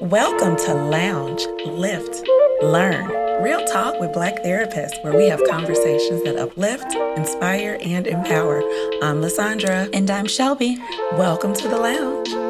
Welcome to Lounge, Lift, Learn, Real Talk with Black Therapists, where we have conversations that uplift, inspire, and empower. I'm LaSaundra. And I'm Shelby. Welcome to the Lounge.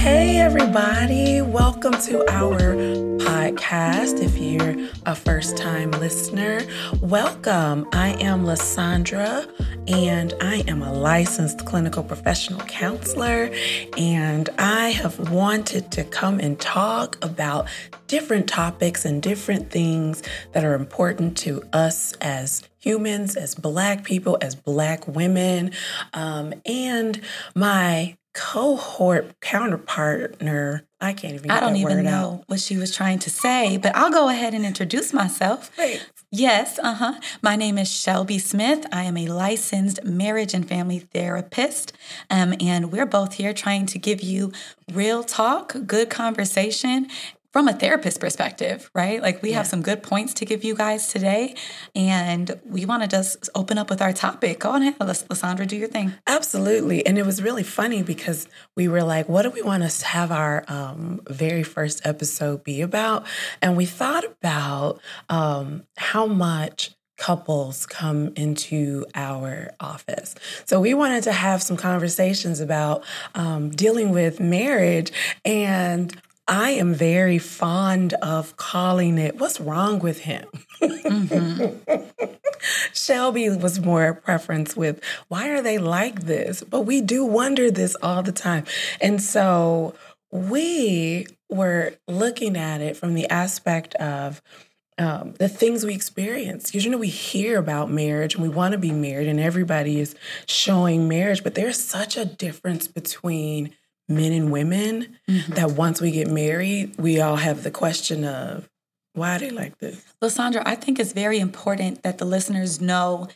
Hey, everybody. Welcome to our podcast. If you're a first time listener, welcome. I am LaSaundra, and I am a licensed clinical professional counselor. And I have wanted to come and talk about different topics and different things that are important to us as humans, as Black people, as Black women. Um, and my cohort counterpartner. I can't even. I don't even know out. what she was trying to say, but I'll go ahead and introduce myself. Wait. Yes, uh huh. My name is Shelby Smith. I am a licensed marriage and family therapist. Um, and we're both here trying to give you real talk, good conversation, from a therapist perspective, right? Like we yeah. have some good points to give you guys today, and we want to just open up with our topic. Go ahead, LaSaundra, do your thing. Absolutely, and it was really funny because we were like, "What do we want to have our um, very first episode be about?" And we thought about um, how much couples come into our office. So we wanted to have some conversations about um, dealing with marriage and I am very fond of calling it what's wrong with him. Mm-hmm. Shelby was more preference with why are they like this? But we do wonder this all the time. And so we were looking at it from the aspect of um, the things we experience. Because, you know, we hear about marriage and we want to be married, and everybody is showing marriage, but there's such a difference between men and women mm-hmm. that once we get married, we all have the question of why are they like this? LaSaundra, I think it's very important that the listeners know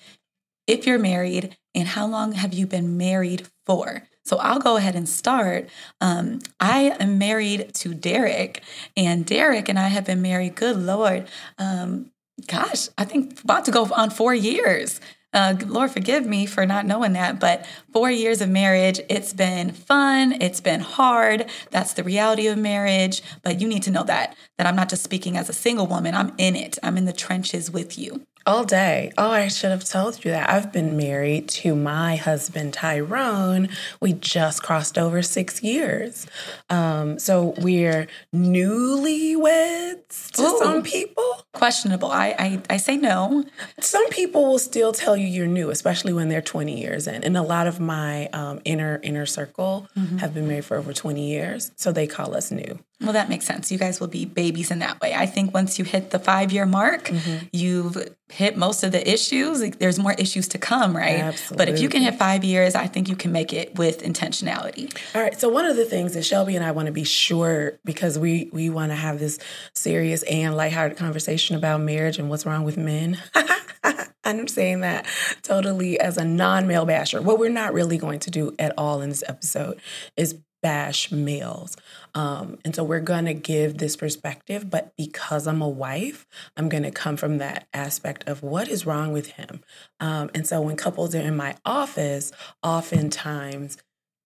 if you're married and how long have you been married for. So I'll go ahead and start. Um, I am married to Derek, and Derek and I have been married, good Lord, um, gosh, I think about to go on four years. Uh, Lord, forgive me for not knowing that, but four years of marriage, it's been fun, it's been hard. That's the reality of marriage. But you need to know that, that I'm not just speaking as a single woman, I'm in it, I'm in the trenches with you. All day. Oh, I should have told you that. I've been married to my husband, Tyrone. We just crossed over six years. Um, so we're newlyweds to Ooh, some people. Questionable. I, I, I say no. Some people will still tell you you're new, especially when they're 20 years in. And a lot of my um, inner inner circle mm-hmm. have been married for over 20 years. So they call us new. Well, that makes sense. You guys will be babies in that way. I think once you hit the five year mark, mm-hmm. you've hit most of the issues. Like, there's more issues to come, right? Absolutely. But if you can hit five years, I think you can make it with intentionality. All right. So one of the things that Shelby and I want to be sure because we we want to have this serious and lighthearted conversation about marriage and what's wrong with men. I'm saying that totally as a non male basher. What we're not really going to do at all in this episode is bash males. Um, and so we're going to give this perspective, but because I'm a wife, I'm going to come from that aspect of what is wrong with him. Um, and so when couples are in my office, oftentimes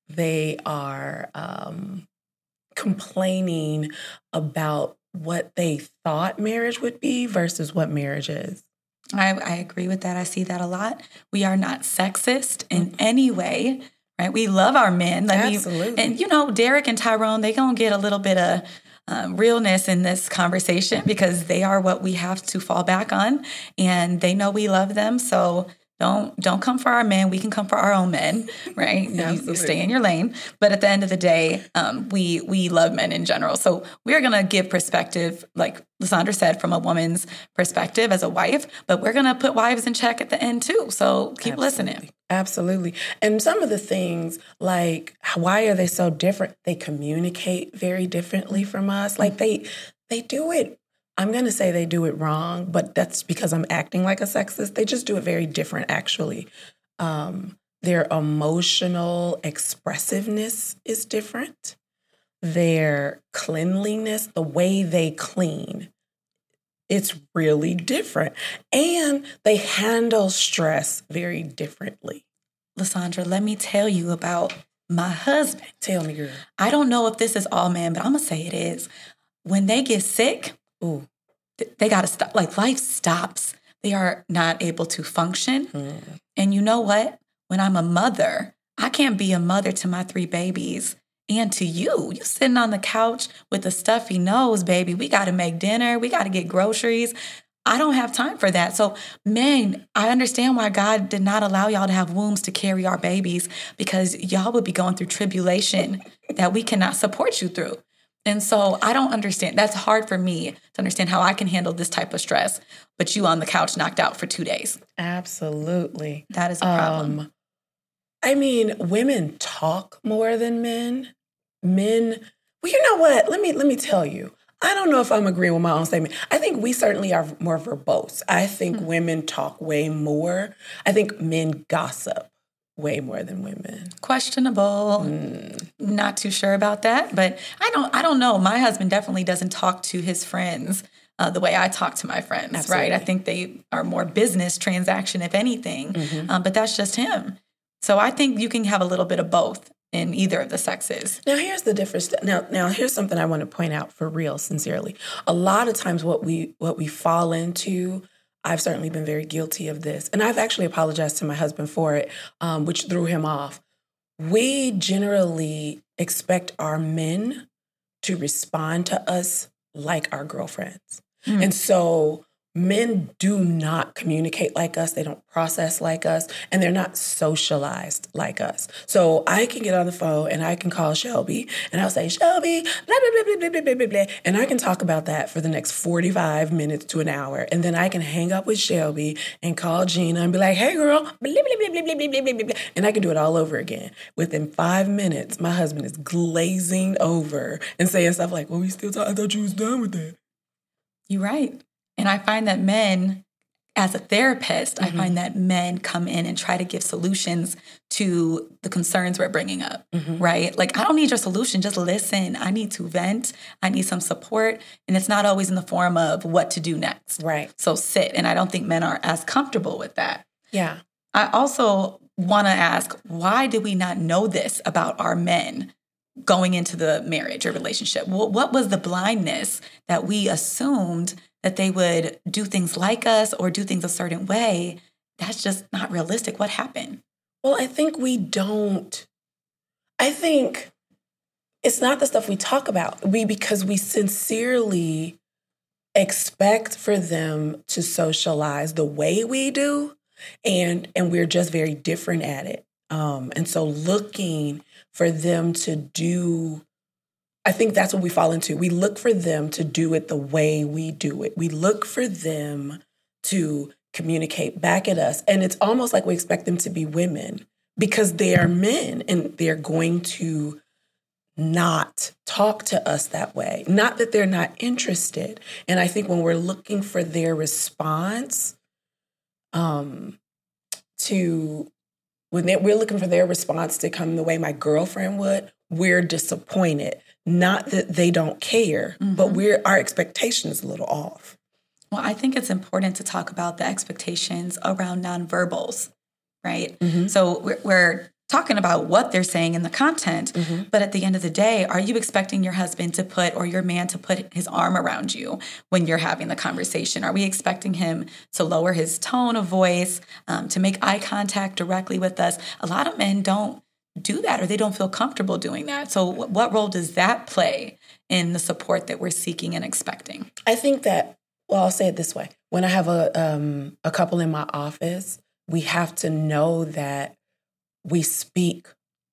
they are um, complaining about what they thought marriage would be versus what marriage is. I, I agree with that. I see that a lot. We are not sexist in any way right? We love our men. Absolutely. and you know, Derek and Tyrone, they gonna get a little bit of um, realness in this conversation because they are what we have to fall back on, and they know we love them. So don't don't come for our men. We can come for our own men, right? you, you, stay in your lane. But at the end of the day, um, we we love men in general. So we're gonna give perspective, like LaSaundra said, from a woman's perspective as a wife. But we're gonna put wives in check at the end too. So keep Absolutely. listening. Absolutely. And some of the things, like why are they so different? They communicate very differently from us. Like they they do it I'm going to say they do it wrong, but that's because I'm acting like a sexist. They just do it very different, actually. Um, their emotional expressiveness is different. Their cleanliness, the way they clean, it's really different. And they handle stress very differently. LaSaundra, let me tell you about my husband. Tell me, girl. I don't know if this is all men, but I'm gonna say it is. When they get sick, Ooh. th- they gotta stop. Like life stops. They are not able to function. Mm. And you know what? When I'm a mother, I can't be a mother to my three babies and to you. You sitting on the couch with a stuffy nose, baby. We got to make dinner. We got to get groceries. I don't have time for that. So, men, I understand why God did not allow y'all to have wombs to carry our babies because y'all would be going through tribulation that we cannot support you through. And so I don't understand. That's hard for me to understand how I can handle this type of stress, but you on the couch knocked out for two days. Absolutely. That is a problem. Um, I mean, women talk more than men. Men, well, you know what? Let me let me tell you. I don't know if I'm agreeing with my own statement. I think we certainly are more verbose. I think women talk way more. I think men gossip way more than women. questionable Mm. not too sure about that but i don't i don't know my husband definitely doesn't talk to his friends uh, the way i talk to my friends right i think they are more business transaction if anything Mhm. um, but that's just him so i think you can have a little bit of both in either of the sexes Now here's the difference. Now now here's something I want to point out for real, sincerely. A lot of times what we what we fall into, I've certainly been very guilty of this, and I've actually apologized to my husband for it, um, which threw him off. We generally expect our men to respond to us like our girlfriends, Mm. and so men do not communicate like us they don't process like us and they're not socialized like us so i can get on the phone and i can call shelby and i'll say shelby blah blah blah blah blah blah blah blah and i can talk about that for the next 45 minutes to an hour and then i can hang up with shelby and call gina and be like hey girl blah blah blah blah blah blah blah and i can do it all over again within five minutes my husband is glazing over and saying stuff like well we still talk i thought you was done with that you're right and i find that men as a therapist Mhm. i find that men come in and try to give solutions to the concerns we're bringing up Mhm. right? Like, I don't need your solution. Just listen. I need to vent. I need some support. And it's not always in the form of what to do next. right So sit. And I don't think men are as comfortable with that. yeah I also want to ask why did we not know this about our men going into the marriage or relationship? What, what was the blindness that we assumed that they would do things like us or do things a certain way? That's just not realistic. What happened? Well, I think we don't. I think it's not the stuff we talk about. We because we sincerely expect for them to socialize the way we do, and and we're just very different at it. Um, and so looking for them to do. I think that's what we fall into. We look for them to do it the way we do it. We look for them to communicate back at us. And it's almost like we expect them to be women because they are men and they're going to not talk to us that way. Not that they're not interested. And I think when we're looking for their response um, to, when they, we're looking for their response to come the way my girlfriend would, we're disappointed. Not that they don't care, but Mhm. we're our expectation is a little off. Well, I think it's important to talk about the expectations around nonverbals, right? Mhm. So we're, we're talking about what they're saying in the content, Mhm. but at the end of the day, are you expecting your husband to put or your man to put his arm around you when you're having the conversation? Are we expecting him to lower his tone of voice, um, to make eye contact directly with us? A lot of men don't do that or they don't feel comfortable doing that. So, wh- what role does that play in the support that we're seeking and expecting? I think that, well, I'll say it this way. When I have a um, a couple in my office, we have to know that we speak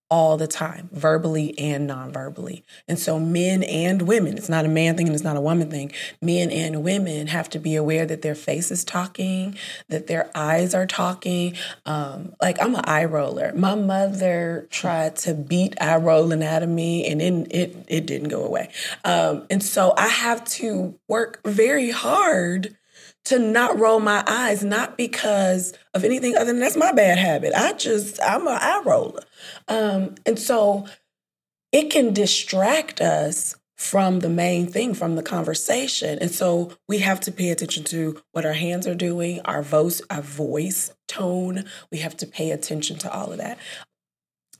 all the time, verbally and non-verbally. And so men and women, it's not a man thing and it's not a woman thing. Men and women have to be aware that their face is talking, that their eyes are talking. Um, like I'm an eye roller. My mother tried to beat eye rolling out of me and it it, it didn't go away. Um, and so I have to work very hard to not roll my eyes, not because of anything other than that's my bad habit. I just, I'm an eye roller. Um, and so it can distract us from the main thing, from the conversation. And so we have to pay attention to what our hands are doing, our voice, our voice tone. We have to pay attention to all of that.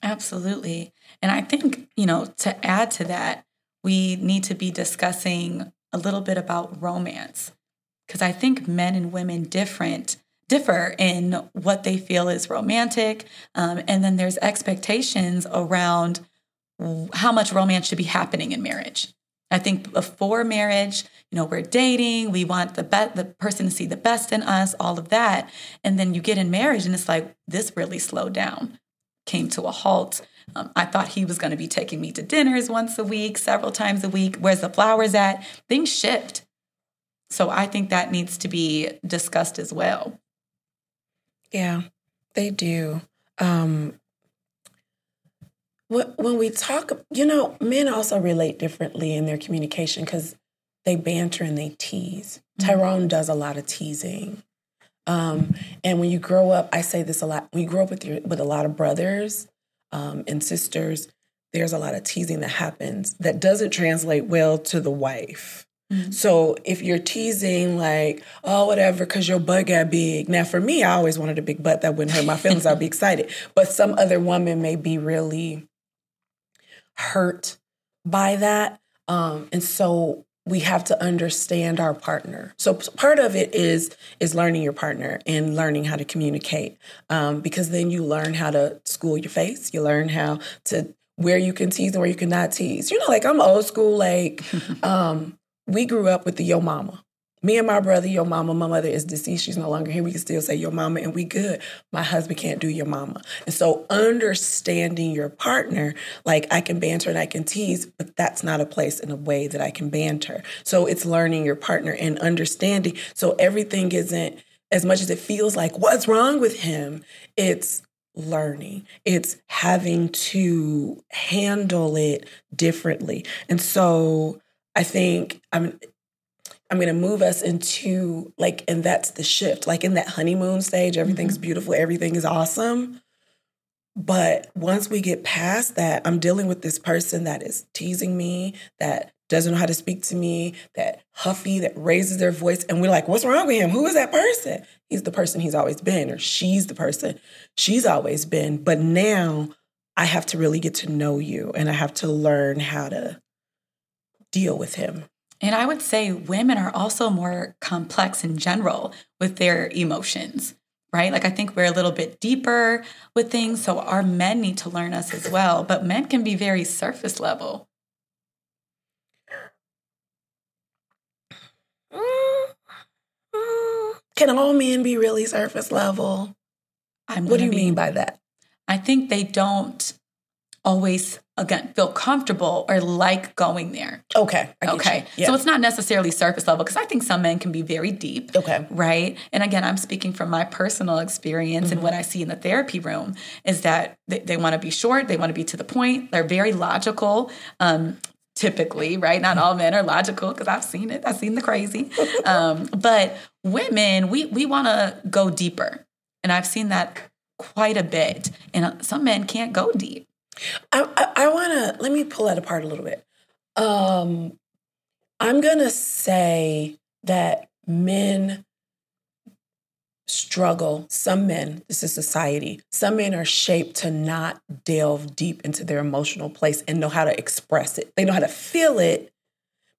Absolutely. And I think, you know, to add to that, we need to be discussing a little bit about romance. Because I think men and women different differ in what they feel is romantic. Um, and then there's expectations around how much romance should be happening in marriage. I think before marriage, you know, we're dating, we want the be- the person to see the best in us, all of that. And then you get in marriage and it's like this really slowed down, came to a halt. Um, I thought he was going to be taking me to dinners once a week, several times a week. Where's the flowers at? Things shift. So I think that needs to be discussed as well. Yeah, they do. Um, when we talk, you know, men also relate differently in their communication because they banter and they tease. Mm-hmm. Tyrone does a lot of teasing. Um, and when you grow up, I say this a lot. When you grow up with your with a lot of brothers um, and sisters, there's a lot of teasing that happens that doesn't translate well to the wife. Mm-hmm. So if you're teasing like, oh, whatever, because your butt got big. Now, for me, I always wanted a big butt that wouldn't hurt my feelings. I'd be excited. But some other woman may be really hurt by that. Um, and so we have to understand our partner. So part of it is is learning your partner and learning how to communicate, um, because then you learn how to school your face. You learn how to where you can tease and where you cannot tease. You know, like I'm old school. Like um, we grew up with the yo mama me and my brother, your mama, my mother is deceased. She's no longer here. We can still say your mama and we good. My husband can't do your mama. And so understanding your partner, like I can banter and I can tease, but that's not a place in a way that I can banter. So it's learning your partner and understanding. So everything isn't as much as it feels like what's wrong with him, it's learning. It's having to handle it differently. And so I think I'm I'm going to move us into like, and that's the shift. Like in that honeymoon stage, everything's mm-hmm. beautiful, everything is awesome. But once we get past that, I'm dealing with this person that is teasing me, that doesn't know how to speak to me, that huffy, that raises their voice. And we're like, what's wrong with him? Who is that person? He's the person he's always been, or she's the person she's always been. But now I have to really get to know you and I have to learn how to deal with him. And I would say women are also more complex in general with their emotions, right? Like I think we're a little bit deeper with things. So our men need to learn us as well. But men can be very surface level. Can all men be really surface level? I'm what do you mean by that? I think they don't always again feel comfortable or like going there. Okay. Okay. Yeah. So it's not necessarily surface level because I think some men can be very deep. Okay. Right. And again, I'm speaking from my personal experience mm-hmm. and what I see in the therapy room is that they, they want to be short, they want to be to the point, they're very logical. Um, typically, right? Not all men are logical because I've seen it. I've seen the crazy. Um, but women, we we want to go deeper, and I've seen that quite a bit. And uh, some men can't go deep. I, I, I want to let me pull that apart a little bit. Um, I'm gonna say that men struggle. Some men, this is society. Some men are shaped to not delve deep into their emotional place and know how to express it. They know how to feel it,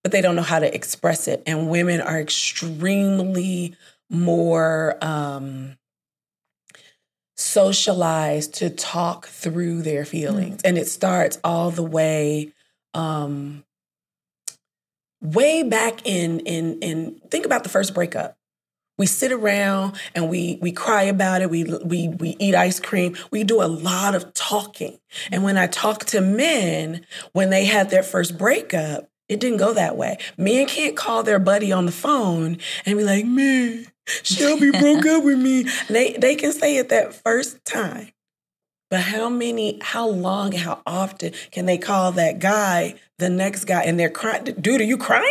but they don't know how to express it. And women are extremely more um, socialized to talk through their feelings. Mm-hmm. And it starts all the way um way back in in in think about the first breakup. We sit around and we we cry about it. We we we eat ice cream. We do a lot of talking. And when I talk to men when they had their first breakup, it didn't go that way. Men can't call their buddy on the phone and be like, "Man, Shelby broke up with me. They they can say it that first time. But how many, how long, how often can they call that guy the next guy and they're crying? Dude, are you crying?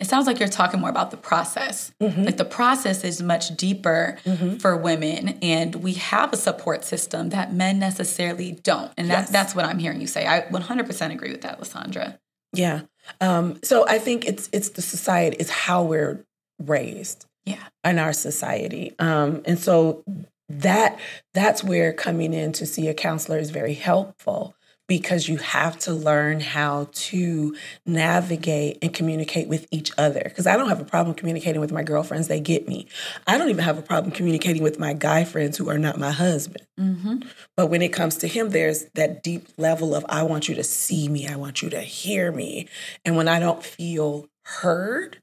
It sounds like you're talking more about the process. Mm-hmm. Like the process is much deeper mm-hmm. for women, and we have a support system that men necessarily don't. And yes. that's what I'm hearing you say. I 100% agree with that, LaSaundra. Yeah. Um, so I think it's it's the society, it's how we're raised. Yeah. In our society. Um, and so that that's where coming in to see a counselor is very helpful because you have to learn how to navigate and communicate with each other. Because I don't have a problem communicating with my girlfriends, they get me. I don't even have a problem communicating with my guy friends who are not my husband. Mm-hmm. But when it comes to him, there's that deep level of I want you to see me, I want you to hear me. And when I don't feel heard,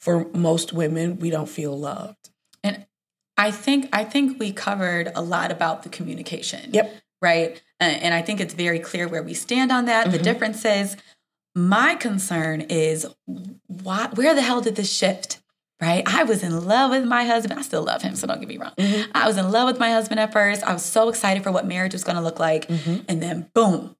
for most women, we don't feel loved. And I think I think we covered a lot about the communication. Yep. Right. And I think it's very clear where we stand on that. Mm-hmm. The difference is my concern is why where the hell did this shift? Right. I was in love with my husband. I still love him, so don't get me wrong. Mm-hmm. I was in love with my husband at first. I was so excited for what marriage was going to look like. Mm-hmm. And then boom,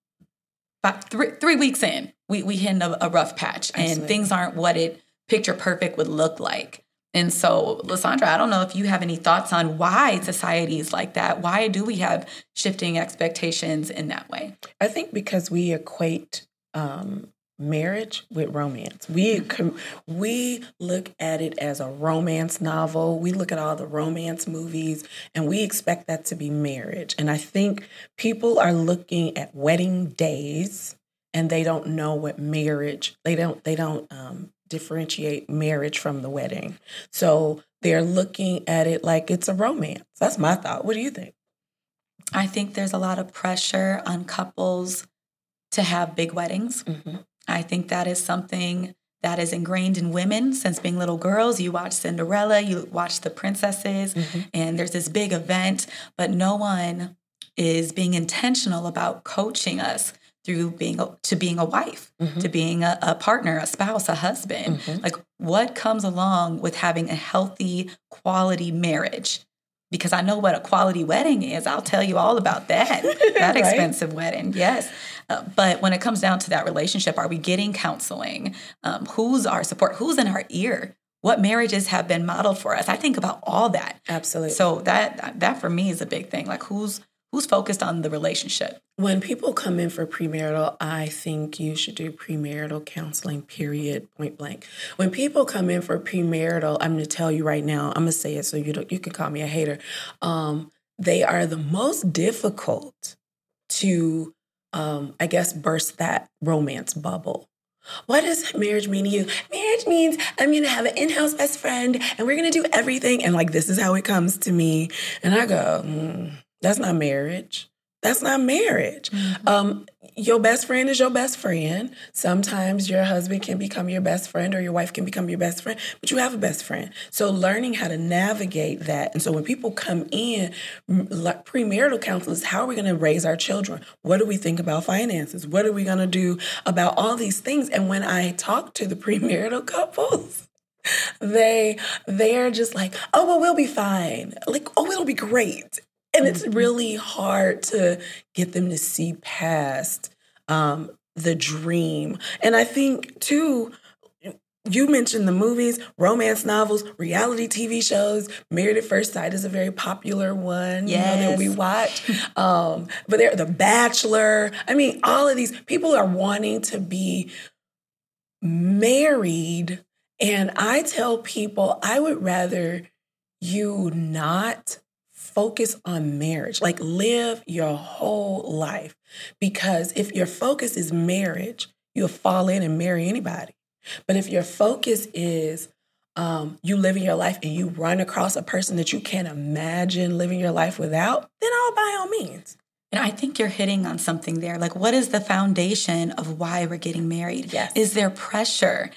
about three, three weeks in, we, we hit a, a rough patch and Absolutely. things aren't what it picture perfect would look like. And so, LaSaundra, I don't know if you have any thoughts on why society is like that. Why do we have shifting expectations in that way? I think because we equate um, marriage with romance. We com- we look at it as a romance novel. We look at all the romance movies, and we expect that to be marriage. And I think people are looking at wedding days, and they don't know what marriage. They don't. They don't. Um, differentiate marriage from the wedding. So they're looking at it like it's a romance. That's my thought. What do you think? I think there's a lot of pressure on couples to have big weddings. Mm-hmm. I think that is something that is ingrained in women since being little girls. You watch Cinderella, you watch the princesses, Mm-hmm. and there's this big event, but no one is being intentional about coaching us through being a, to being a wife, Mhm. to being a, a partner, a spouse, a husband. Mhm. Like what comes along with having a healthy, quality marriage? Because I know what a quality wedding is. I'll tell you all about that. that Right. expensive wedding, yes. Uh, but when it comes down to that relationship, are we getting counseling? Um, who's our support? Who's in our ear? What marriages have been modeled for us? I think about all that. Absolutely. So that that for me is a big thing. Like who's who's focused on the relationship? When people come in for premarital, I think you should do premarital counseling, period, point blank. When people come in for premarital, I'm going to tell you right now, I'm going to say it so you don't, you can call me a hater. Um, they are the most difficult to, um, I guess, burst that romance bubble. What does marriage mean to you? Marriage means I'm going to have an in house best friend and we're going to do everything. And like, this is how it comes to me. And I go, mm, that's not marriage. That's not marriage. Um, your best friend is your best friend. Sometimes your husband can become your best friend or your wife can become your best friend, but you have a best friend. So learning how to navigate that. And so when people come in, like premarital counselors, how are we going to raise our children? What do we think about finances? What are we going to do about all these things? And when I talk to the premarital couples, they they're just like, oh well, we'll be fine. Like, oh, it'll be great. And it's really hard to get them to see past um, the dream. And I think too, you mentioned the movies, romance novels, reality TV shows. Married at First Sight is a very popular one, you know, that we watch. Um, but there, The Bachelor. I mean, all of these people are wanting to be married. And I tell people, I would rather you not focus on marriage, like live your whole life. Because if your focus is marriage, you'll fall in and marry anybody. But if your focus is um, you living your life and you run across a person that you can't imagine living your life without, then all by all means. And I think you're hitting on something there. Like, what is the foundation of why we're getting married? Yes. Is there pressure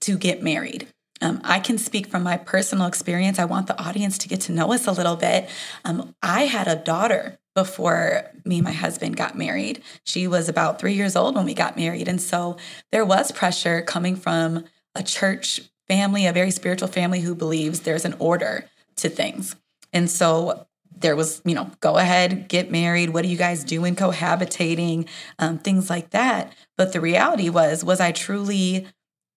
to get married? Um, I can speak from my personal experience. I want the audience to get to know us a little bit. Um, I had a daughter before me and my husband got married. She was about three years old when we got married. And so there was pressure coming from a church family, a very spiritual family who believes there's an order to things. And so there was, you know, go ahead, get married. What are you guys doing? Cohabitating, um, things like that. But the reality was, was I truly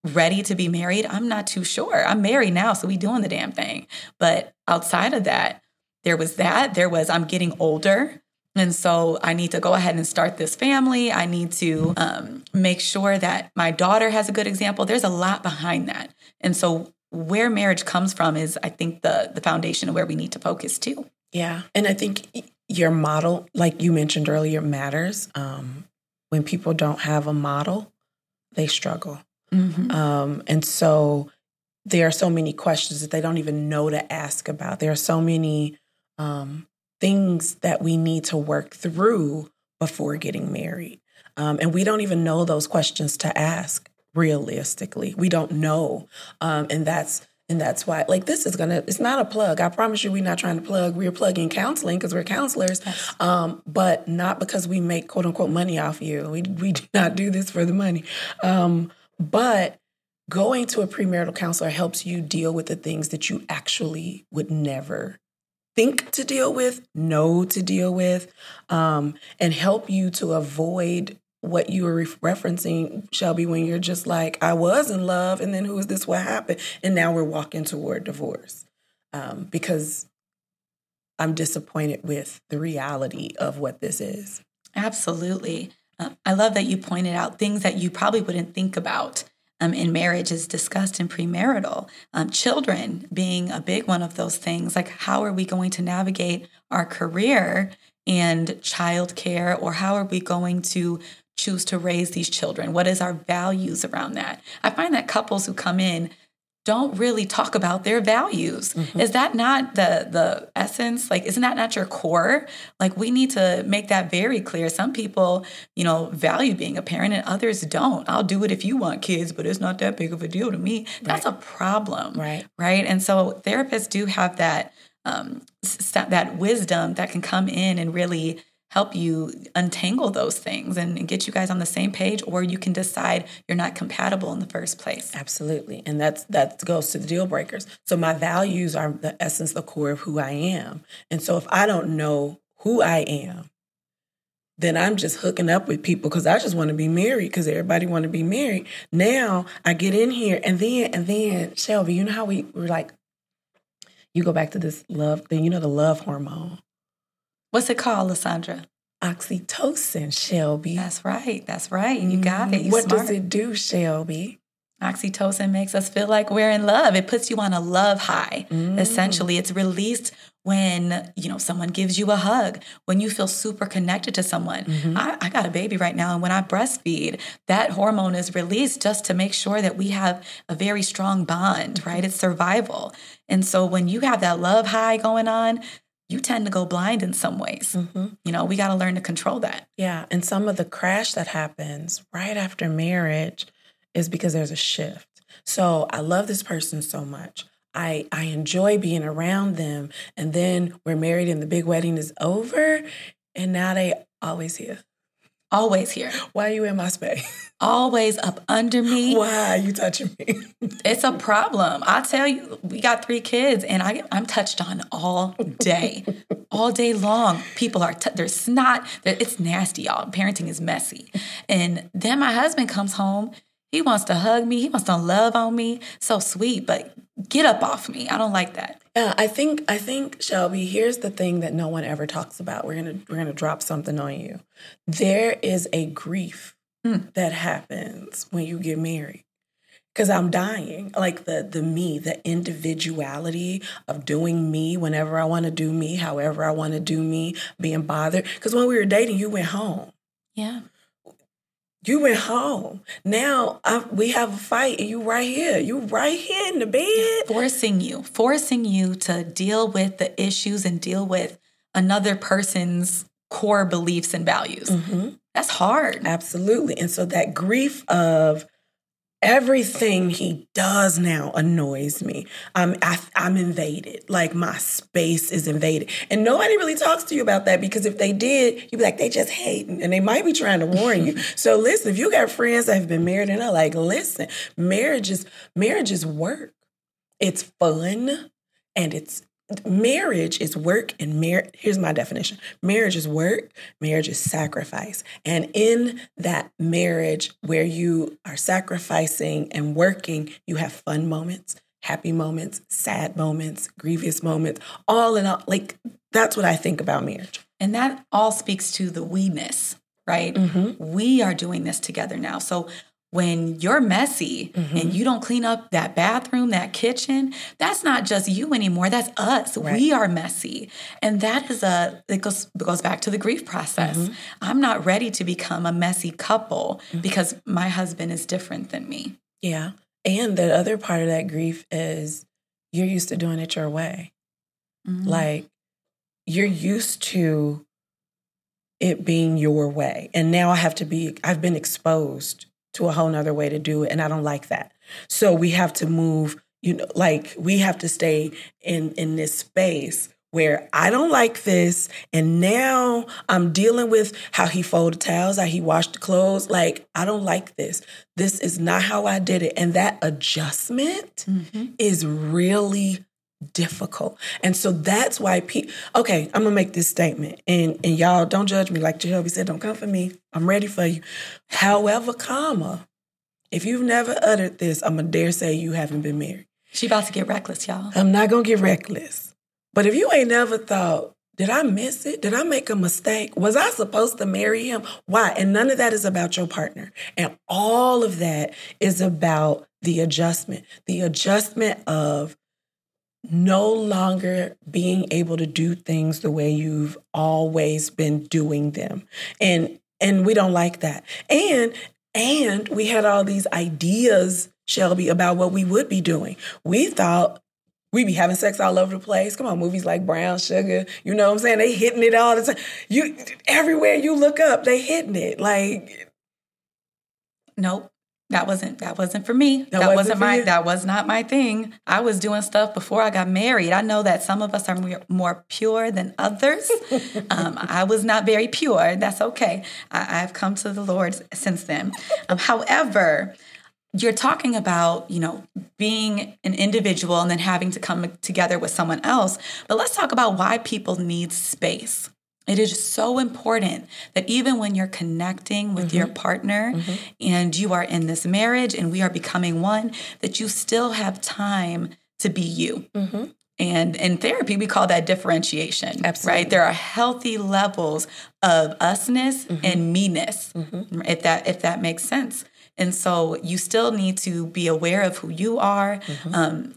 ready to be married? I'm not too sure. I'm married now, so we doing the damn thing. But outside of that, there was that. There was I'm getting older. And so I need to go ahead and start this family. I need to um, make sure that my daughter has a good example. There's a lot behind that. And so where marriage comes from is, I think, the the foundation of where we need to focus too. Yeah. And I think your model, like you mentioned earlier, matters. Um, when people don't have a model, they struggle. Mm-hmm. Um, and so there are so many questions that they don't even know to ask about. There are so many um, things that we need to work through before getting married. Um, and we don't even know those questions to ask realistically. We don't know. Um, and that's and that's why like this is gonna it's not a plug i promise you we're not trying to plug we're plugging counseling because we're counselors yes. um, but not because we make quote unquote money off you we, we do not do this for the money um, but going to a premarital counselor helps you deal with the things that you actually would never think to deal with, know to deal with, um, and help you to avoid what you were referencing, Shelby, when you're just like, I was in love, and then who is this? What happened? And now we're walking toward divorce um, because I'm disappointed with the reality of what this is. Absolutely. Uh, I love that you pointed out things that you probably wouldn't think about um, in marriage is discussed in premarital. Um, children being a big one of those things, like how are we going to navigate our career and childcare, or how are we going to choose to raise these children? What is our values around that? I find that couples who come in don't really talk about their values. Mm-hmm. Is that not the the essence? Like isn't that not your core? Like we need to make that very clear. Some people, you know, value being a parent and others don't. I'll do it if you want kids, but it's not that big of a deal to me. That's right. a problem. Right. Right? And so therapists do have that um that wisdom that can come in and really help you untangle those things and get you guys on the same page or you can decide you're not compatible in the first place. Absolutely. And that's that goes to the deal breakers. So my values are the essence the core of who i am. And so if i don't know who i am then i'm just hooking up with people because i just want to be married because everybody want to be married. Now i get in here and then and then shelby you know how we were like you go back to this love thing you know the love hormone What's it called, LaSaundra? Oxytocin, Shelby. That's right. That's right. You got it. You what smart. does it do, Shelby? Oxytocin makes us feel like we're in love. It puts you on a love high. Mm. Essentially, it's released when you know someone gives you a hug, when you feel super connected to someone. Mm-hmm. I, I, got a baby right now, and when I breastfeed, that hormone is released just to make sure that we have a very strong bond. Right? It's survival, and so when you have that love high going on, you tend to go blind in some ways. Mm-hmm. You know, we got to learn to control that. Yeah. And some of the crash that happens right after marriage is because there's a shift. So I love this person so much. I, I enjoy being around them. And then we're married and the big wedding is over. And now they always here. Always here. Why are you in my space? Always up under me. Why are you touching me? it's a problem. I tell you, we got three kids, and I, I'm touched on all day, all day long. People are, t- there's snot. It's nasty, y'all. Parenting is messy. And then my husband comes home. He wants to hug me. He wants to love on me. So sweet, but get up off me. I don't like that. Yeah, I think I think Shelby, here's the thing that no one ever talks about. We're gonna we're gonna drop something on you. There is a grief mm. that happens when you get married. Cause I'm dying. Like the the me, the individuality of doing me whenever I want to do me, however I want to do me, being bothered. Cause when we were dating, you went home. Yeah. You went home. Now I, we have a fight, and you right here. You right here in the bed, forcing you, forcing you to deal with the issues and deal with another person's core beliefs and values. Mm-hmm. That's hard. Absolutely. And so that grief of everything he does now annoys me. I'm I, am i am invaded. Like my space is invaded, and nobody really talks to you about that because if they did, you'd be like, they just hate, and they might be trying to warn you. so listen, if you got friends that have been married and are like, listen, marriage is marriage is work. It's fun and it's marriage is work and mar- here's my definition marriage is work marriage is sacrifice and in that marriage where you are sacrificing and working you have fun moments happy moments, sad moments, grievous moments, all in all. Like that's what I think about marriage. And that all speaks to the we-ness, right? Mm-hmm. We are doing this together now. So when you're messy mm-hmm. and you don't clean up that bathroom, that kitchen, that's not just you anymore. That's us. Right. We are messy. And that is a, it goes, it goes back to the grief process. Mm-hmm. I'm not ready to become a messy couple mm-hmm. because my husband is different than me. Yeah. And the other part of that grief is you're used to doing it your way. Mm-hmm. Like you're used to it being your way. And now I have to be, I've been exposed to a whole nother way to do it. And I don't like that. So we have to move, you know, like we have to stay in in this space where I don't like this. And now I'm dealing with how he folded towels, how he washed the clothes. Like, I don't like this. This is not how I did it. And that adjustment mm-hmm. is really difficult. And so that's why people okay, I'm gonna make this statement. And and y'all don't judge me like Jacoby said, don't come for me. I'm ready for you. However, comma, if you've never uttered this, I'm gonna dare say you haven't been married. She about to get reckless, y'all. I'm not gonna get reckless. But if you ain't never thought, did I miss it? Did I make a mistake? Was I supposed to marry him? Why? And none of that is about your partner. And all of that is about the adjustment, the adjustment of no longer being able to do things the way you've always been doing them. And and we don't like that. And and we had all these ideas, Shelby, about what we would be doing. We thought we'd be having sex all over the place. Come on, movies like Brown Sugar, you know what I'm saying? They hitting it all the time. You everywhere you look up, they hitting it. Like Nope. That wasn't that wasn't for me. That, that wasn't, wasn't my you? that was not my thing. I was doing stuff before I got married. I know that some of us are more, more pure than others. um, I was not very pure. That's okay. I, have come to the Lord since then. Um, however, you're talking about you know being an individual and then having to come together with someone else. But let's talk about why people need space. It is so important that even when you're connecting with mm-hmm. your partner mm-hmm. and you are in this marriage and we are becoming one, that you still have time to be you. Mm-hmm. And in therapy, we call that differentiation, Absolutely. right? There are healthy levels of usness mm-hmm. and meanness, mm-hmm. if that if that makes sense. And so you still need to be aware of who you are, mm-hmm. um,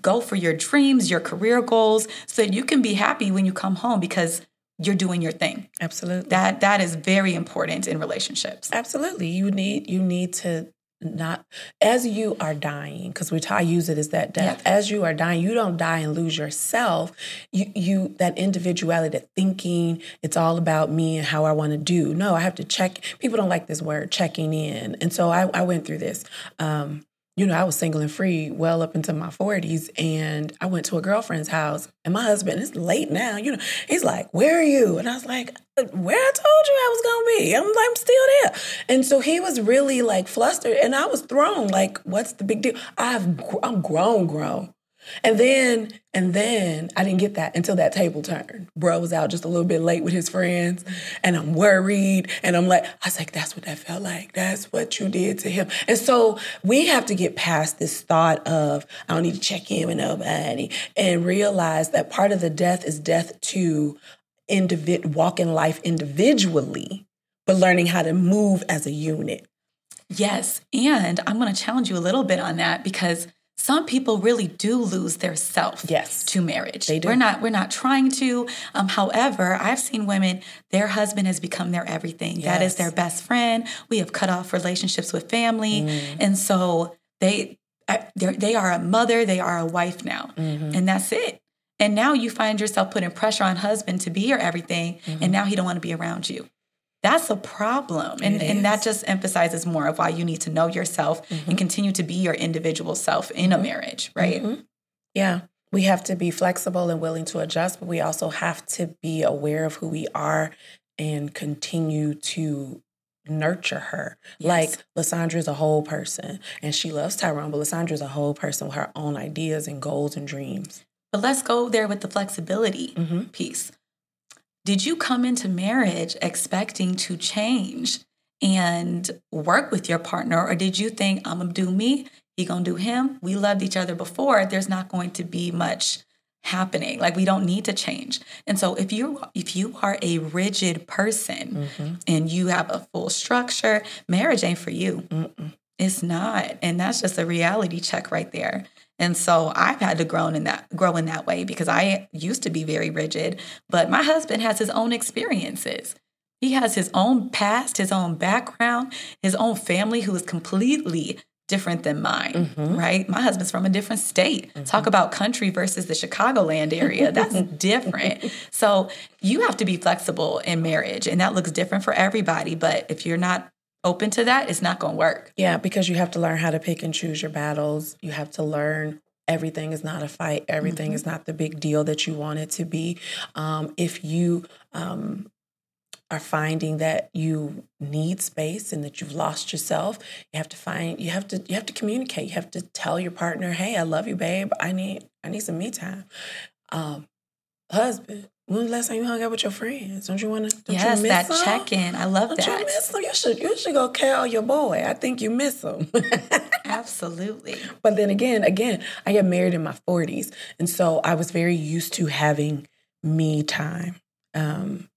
go for your dreams, your career goals, so that you can be happy when you come home because you're doing your thing. Absolutely. That that is very important in relationships. Absolutely. You need you need to not as you are dying because we I use it as that death. Yeah. As you are dying, you don't die and lose yourself. You you that individuality, that thinking it's all about me and how I want to do. No, I have to check. People don't like this word checking in, and so I, I went through this. Um, you know, I was single and free well up into my 40s. And I went to a girlfriend's house, and my husband, it's late now, you know, he's like, Where are you? And I was like, Where I told you I was to be. I'm, I'm still there. And so he was really like flustered, and I was thrown. Like, what's the big deal? I've, I'm grown, grown. And then, and then I didn't get that until that table turned. Bro was out just a little bit late with his friends, and I'm worried. And I'm like, I was like, that's what that felt like. That's what you did to him. And so we have to get past this thought of, I don't need to check in with nobody, and realize that part of the death is death to individ- walking life individually, but learning how to move as a unit. Yes. And I'm going to challenge you a little bit on that because some people really do lose their self yes. to marriage. They do. We're not we're not trying to. Um, however, I've seen women, their husband has become their everything. Yes. That is their best friend. We have cut off relationships with family. Mm. And so they they are a mother, they are a wife now. Mm-hmm. And that's it. And now you find yourself putting pressure on husband to be your everything, mm-hmm. and now he don't want to be around you that's a problem. And, and that just emphasizes more of why you need to know yourself mm-hmm. and continue to be your individual self in a marriage, right? Mm-hmm. Yeah. We have to be flexible and willing to adjust, but we also have to be aware of who we are and continue to nurture her. Yes. Like LaSaundra is a whole person and she loves Tyrone, but LaSaundra is a whole person with her own ideas and goals and dreams. But let's go there with the flexibility mm-hmm. piece. Did you come into marriage expecting to change and work with your partner, or did you think I'm gonna do me He gonna do him. We loved each other before. There's not going to be much happening. Like we don't need to change. And so if you if you are a rigid person mm-hmm. and you have a full structure, marriage ain't for you. Mm-mm. It's not. And that's just a reality check right there. And so I've had to grow in that grow in that way because I used to be very rigid, but my husband has his own experiences. He has his own past, his own background, his own family who is completely different than mine, mm-hmm. right? My husband's from a different state. Mm-hmm. Talk about country versus the Chicagoland area. That's different. So you have to be flexible in marriage, and that looks different for everybody. But if you're not open to that, it's not going to work. Yeah, because you have to learn how to pick and choose your battles. You have to learn everything is not a fight everything mm-hmm. is not the big deal that you want it to be um, if you um, are finding that you need space and that you've lost yourself you have to find you have to you have to communicate you have to tell your partner hey i love you babe i need i need some me time um husband when was the last time you hung out with your friends? Don't you want to? Yes, you that check in. I love don't that. You miss them? You should. You should go call your boy. I think you miss him. Absolutely. But then again, again, I got married in my forties, and so I was very used to having me time. Um,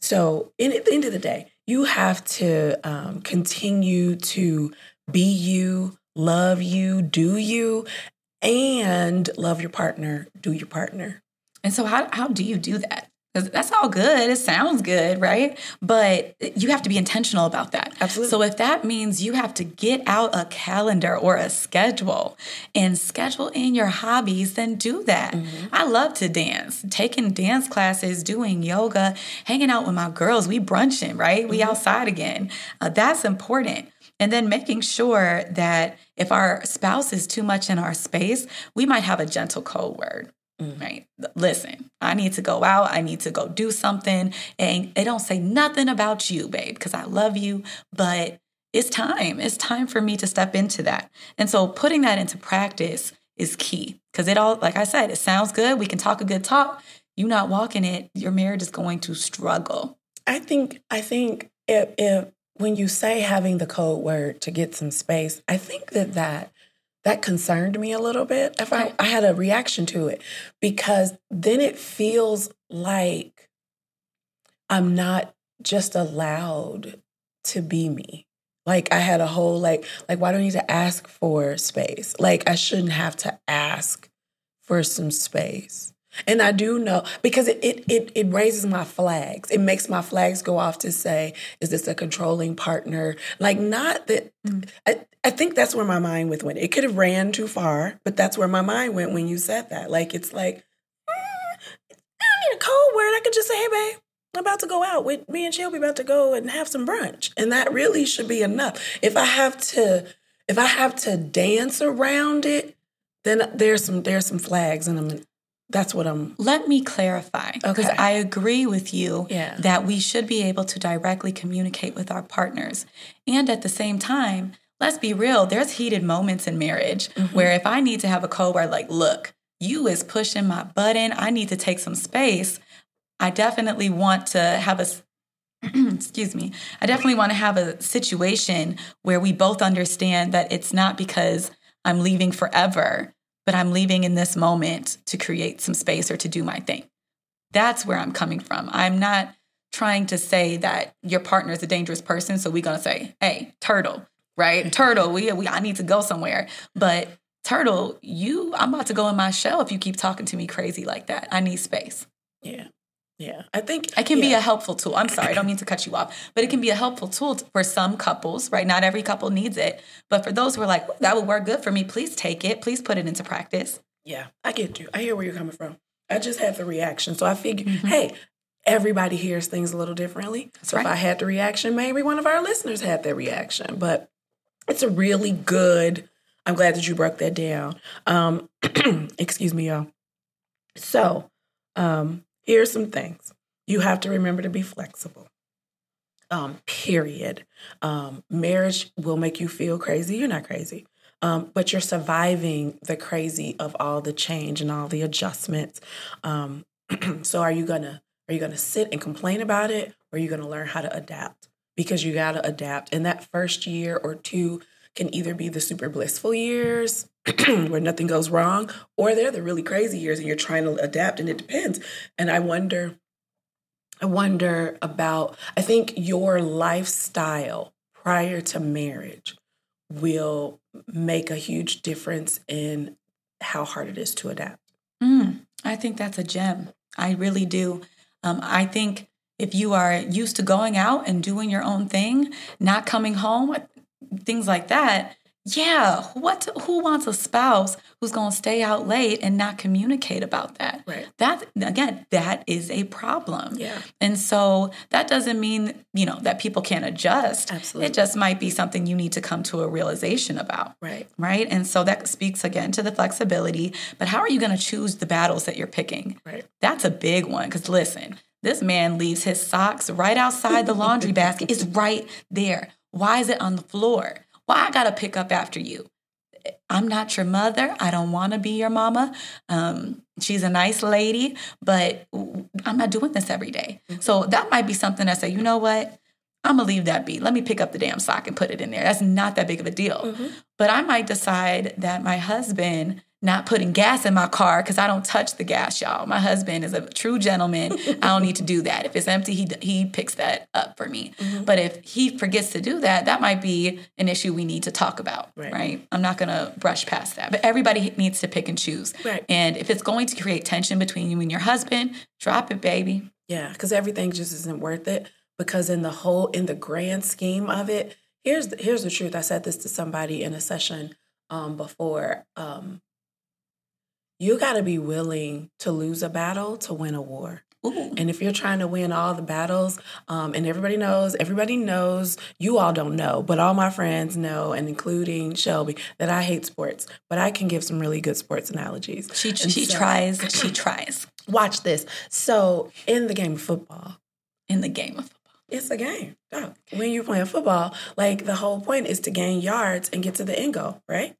so, in, at the end of the day, you have to um, continue to be you, love you, do you, and love your partner, do your partner. And so, how, how do you do that? Because that's all good. It sounds good, right? But you have to be intentional about that. Absolutely. So if that means you have to get out a calendar or a schedule and schedule in your hobbies, then do that. Mm-hmm. I love to dance, taking dance classes, doing yoga, hanging out with my girls. We brunching, right? Mm-hmm. We outside again. Uh, that's important. And then making sure that if our spouse is too much in our space, we might have a gentle code word. Mm. Right. Listen, I need to go out. I need to go do something. And it don't say nothing about you, babe, because I love you. But it's time. It's time for me to step into that. And so putting that into practice is key. Because it all, like I said, it sounds good. We can talk a good talk. You not walking it, your marriage is going to struggle. I think, I think if, if when you say having the code word to get some space, I think that that that concerned me a little bit. If I, I had a reaction to it because then it feels like I'm not just allowed to be me. Like I had a whole like like why do I need to ask for space? Like I shouldn't have to ask for some space. And I do know because it, it it it raises my flags. It makes my flags go off to say, is this a controlling partner? Like not that mm. I, I think that's where my mind went. It could have ran too far, but that's where my mind went when you said that. Like it's like mm, I don't need a code word. I could just say, hey babe, I'm about to go out with me and Shelby about to go and have some brunch. And that really should be enough. If I have to if I have to dance around it, then there's some there's some flags and I'm that's what I'm. Let me clarify because okay. I agree with you yeah. that we should be able to directly communicate with our partners. And at the same time, let's be real, there's heated moments in marriage mm-hmm. where if I need to have a code where, like, look, you is pushing my button, I need to take some space. I definitely want to have a excuse me, I definitely want to have a situation where we both understand that it's not because I'm leaving forever but I'm leaving in this moment to create some space or to do my thing. That's where I'm coming from. I'm not trying to say that your partner is a dangerous person. So we're going to say, hey, turtle, right? turtle, we, we, I need to go somewhere. But turtle, you, I'm about to go in my shell if you keep talking to me crazy like that. I need space. Yeah. Yeah, I think it can yeah. be a helpful tool. I'm sorry, I don't mean to cut you off, but it can be a helpful tool for some couples, right? Not every couple needs it, but for those who are like, that would work good for me, please take it. Please put it into practice. Yeah, I get you. I hear where you're coming from. I just had the reaction. So I figured, mm-hmm. hey, everybody hears things a little differently. That's so right. if I had the reaction, maybe one of our listeners had their reaction. But it's a really good, I'm glad that you broke that down. Um, excuse me, y'all. So, um, Here's some things you have to remember to be flexible. Um, period. Um, marriage will make you feel crazy. You're not crazy. Um, but you're surviving the crazy of all the change and all the adjustments. Um, so are you gonna are you gonna sit and complain about it, or are you gonna learn how to adapt? Because you gotta adapt. In that first year or two, can either be the super blissful years where nothing goes wrong, or they're the really crazy years and you're trying to adapt, and it depends. And I wonder, I wonder about, I think your lifestyle prior to marriage will make a huge difference in how hard it is to adapt. Mm, I think that's a gem. I really do. Um, I think if you are used to going out and doing your own thing, not coming home, things like that, yeah, what who wants a spouse who's going to stay out late and not communicate about that? Right. That again, that is a problem. Yeah. And so that doesn't mean, you know, that people can't adjust. Absolutely. It just might be something you need to come to a realization about. Right. Right? And so that speaks again to the flexibility, but how are you going to choose the battles that you're picking? Right. That's a big one cuz listen, this man leaves his socks right outside the laundry basket. It's right there. Why is it on the floor? Why I gotta pick up after you? I'm not your mother. I don't want to be your mama. Um, she's a nice lady, but I'm not doing this every day. Mm-hmm. So that might be something I say, you know what? I'm gonna leave that be. Let me pick up the damn sock and put it in there. That's not that big of a deal. Mm-hmm. But I might decide that my husband not putting gas in my car because I don't touch the gas, y'all. My husband is a true gentleman. I don't need to do that. If it's empty, he he picks that up for me. Mm-hmm. But if he forgets to do that, that might be an issue we need to talk about, Right. right? I'm not gonna brush past that. But everybody needs to pick and choose. Right. And if it's going to create tension between you and your husband, drop it, baby. Yeah, because everything just isn't worth it. Because in the whole, in the grand scheme of it, here's the, here's the truth. I said this to somebody in a session um, before. Um, you got to be willing to lose a battle to win a war. Ooh. And if you're trying to win all the battles, um, and everybody knows, everybody knows, you all don't know, but all my friends know, and including Shelby, that I hate sports, but I can give some really good sports analogies. She And she so- tries, she tries Watch this. So in the game of football, in the game of football. It's a game. When you're playing football, like the whole point is to gain yards and get to the end goal, right?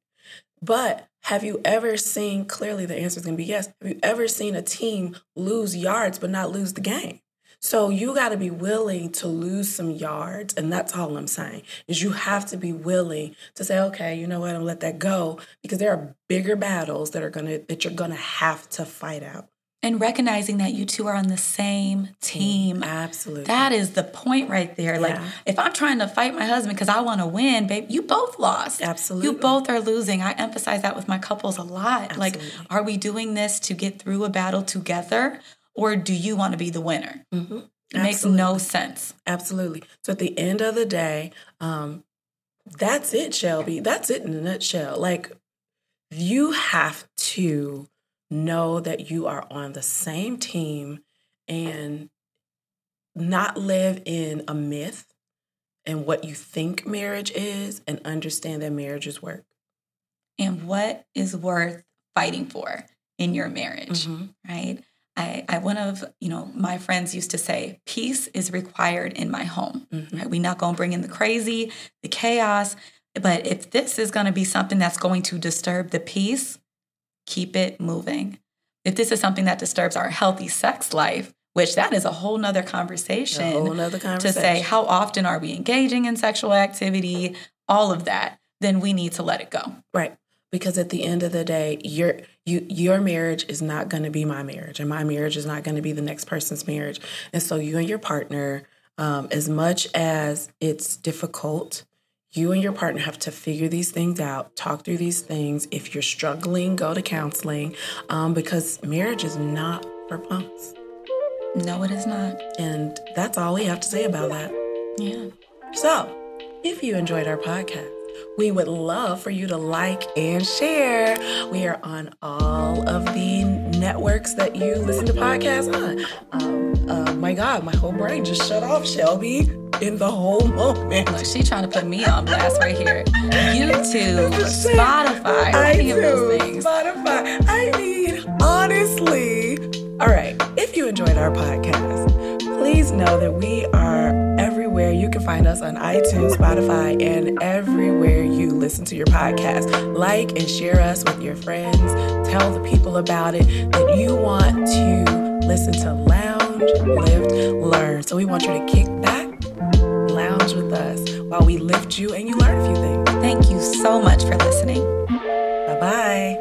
But have you ever seen, clearly the answer is going to be yes. Have you ever seen a team lose yards but not lose the game? So you got to be willing to lose some yards. And that's all I'm saying is you have to be willing to say, okay, you know what? I'm gonna let that go because there are bigger battles that are to, that you're going to have to fight out. And recognizing that you two are on the same team. Absolutely. That is the point right there. Like, if I'm trying to fight my husband because I want to win, babe, you both lost. Absolutely. You both are losing. I emphasize that with my couples a lot. Like, are we doing this to get through a battle together, or do you want to be the winner? Mhm. It makes no sense. Absolutely. So at the end of the day, um, that's it, Shelby. That's it in a nutshell. Like you have to know that you are on the same team and not live in a myth and what you think marriage is and understand that marriage is work. And what is worth fighting for in your marriage, Mhm. right? I, I one of you know my friends used to say peace is required in my home Mhm. right we're not going to bring in the crazy the chaos but if this is going to be something that's going to disturb the peace keep it moving if this is something that disturbs our healthy sex life which that is a whole nother A conversation whole nother to say how often are we engaging in sexual activity all of that then we need to let it go Right. Because at the end of the day, your you your marriage is not going to be my marriage, and my marriage is not going to be the next person's marriage. And so, you and your partner, um, as much as it's difficult, you and your partner have to figure these things out, talk through these things. If you're struggling, go to counseling, um, because marriage is not for punks. no it is not And that's all we have to say about that. yeah So, if you enjoyed our podcast, we would love for you to like and share. We are on all of the networks that you listen to podcasts on. Um, uh, my God, my whole brain just shut off, Shelby, in the whole moment. Look, she trying to put me on blast right here. YouTube, That's the shit. Spotify, any of those things. Spotify. I mean, honestly. All right. If you enjoyed our podcast, please know that we are everywhere. You can find us on iTunes, Spotify, and everywhere you listen to your podcast. Like and share us with your friends. Tell the people about it that you want to listen to Lounge, Lift, Learn. So we want you to kick back, while we lift you and you learn a few things. Thank you so much for listening. Bye bye.